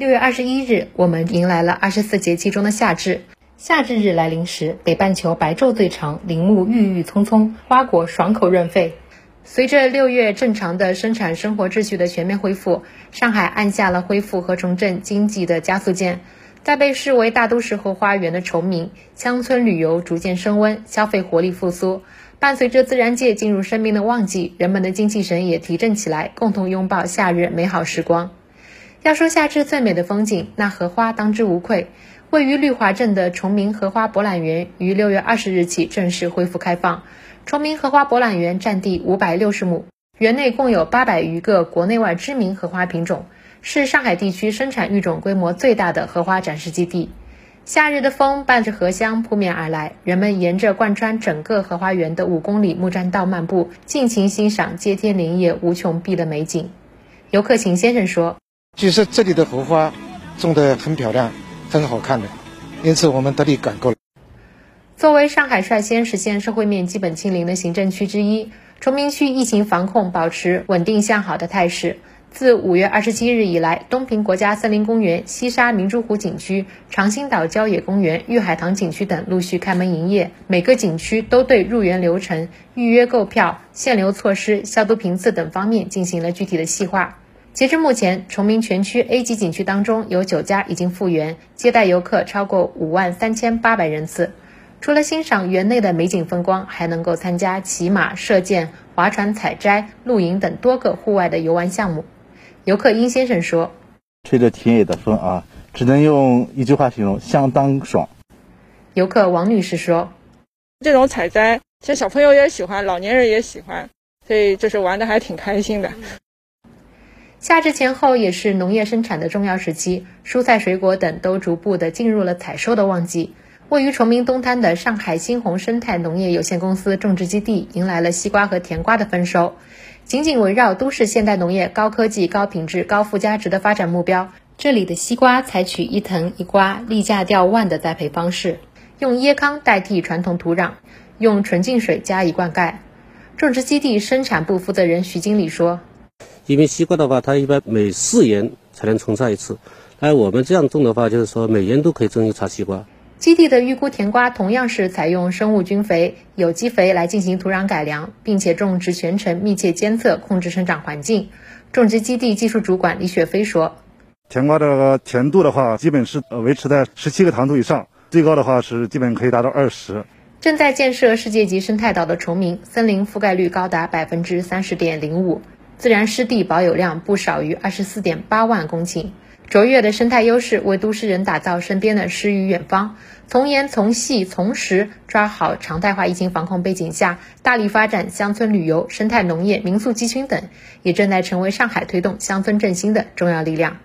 六月二十一日，我们迎来了二十四节气中的夏至。夏至日来临时，北半球白昼最长，林木郁郁葱葱，花果爽口润肺。随着六月正常的生产生活秩序的全面恢复，上海按下了恢复和重振经济的加速键。在被视为大都市后花园的崇明，乡村旅游逐渐升温，消费活力复苏。伴随着自然界进入生命的旺季，人们的精气神也提振起来，共同拥抱夏日美好时光。要说夏至最美的风景，那荷花当之无愧。位于绿华镇的崇明荷花博览园于六月二十日起正式恢复开放。崇明荷花博览园占地五百六十亩，园内共有八百余个国内外知名荷花品种，是上海地区生产育种规模最大的荷花展示基地。夏日的风伴着荷香扑面而来，人们沿着贯穿整个荷花园的五公里木栈道漫步，尽情欣赏接天莲叶无穷碧的美景。游客秦先生说：“据说这里的荷花种得很漂亮，很好看的，因此我们特地赶过来。”作为上海率先实现社会面基本清零的行政区之一，崇明区疫情防控保持稳定向好的态势。自五月二十七日以来，东平国家森林公园、西沙明珠湖景区、长兴岛郊野公园、玉海棠景区等陆续开门营业。每个景区都对入园流程、预约购票、限流措施、消毒频次等方面进行了具体的细化。截至目前，崇明全区 A 级景区当中有九家已经复原，接待游客超过五万三千八百人次。除了欣赏园内的美景风光，还能够参加骑马、射箭、划船、采摘、露营等多个户外的游玩项目。游客殷先生说：“吹着田野的风啊，只能用一句话形容，相当爽。”游客王女士说：“这种采摘，其实小朋友也喜欢，老年人也喜欢，所以就是玩的还挺开心的。”夏至前后也是农业生产的重要时期，蔬菜、水果等都逐步的进入了采收的旺季。位于崇明东滩的上海新鸿生态农业有限公司种植基地迎来了西瓜和甜瓜的丰收。紧紧围绕都市现代农业高科技、高品质、高附加值的发展目标，这里的西瓜采取一藤一瓜、立架吊万的栽培方式，用椰糠代替传统土壤，用纯净水加以灌溉。种植基地生产部负责人徐经理说：“因为西瓜的话，它一般每四年才能重插一次，而我们这样种的话，就是说每年都可以种一茬西瓜。”基地的预估甜瓜同样是采用生物菌肥、有机肥来进行土壤改良，并且种植全程密切监测控制生长环境。种植基地技术主管李雪飞说：“甜瓜的甜度的话，基本是维持在十七个糖度以上，最高的话是基本可以达到二十。”正在建设世界级生态岛的崇明，森林覆盖率高达百分之三十点零五，自然湿地保有量不少于二十四点八万公顷。卓越的生态优势为都市人打造身边的诗与远方。从严从细从实抓好常态化疫情防控背景下，大力发展乡村旅游、生态农业、民宿集群等，也正在成为上海推动乡村振兴的重要力量。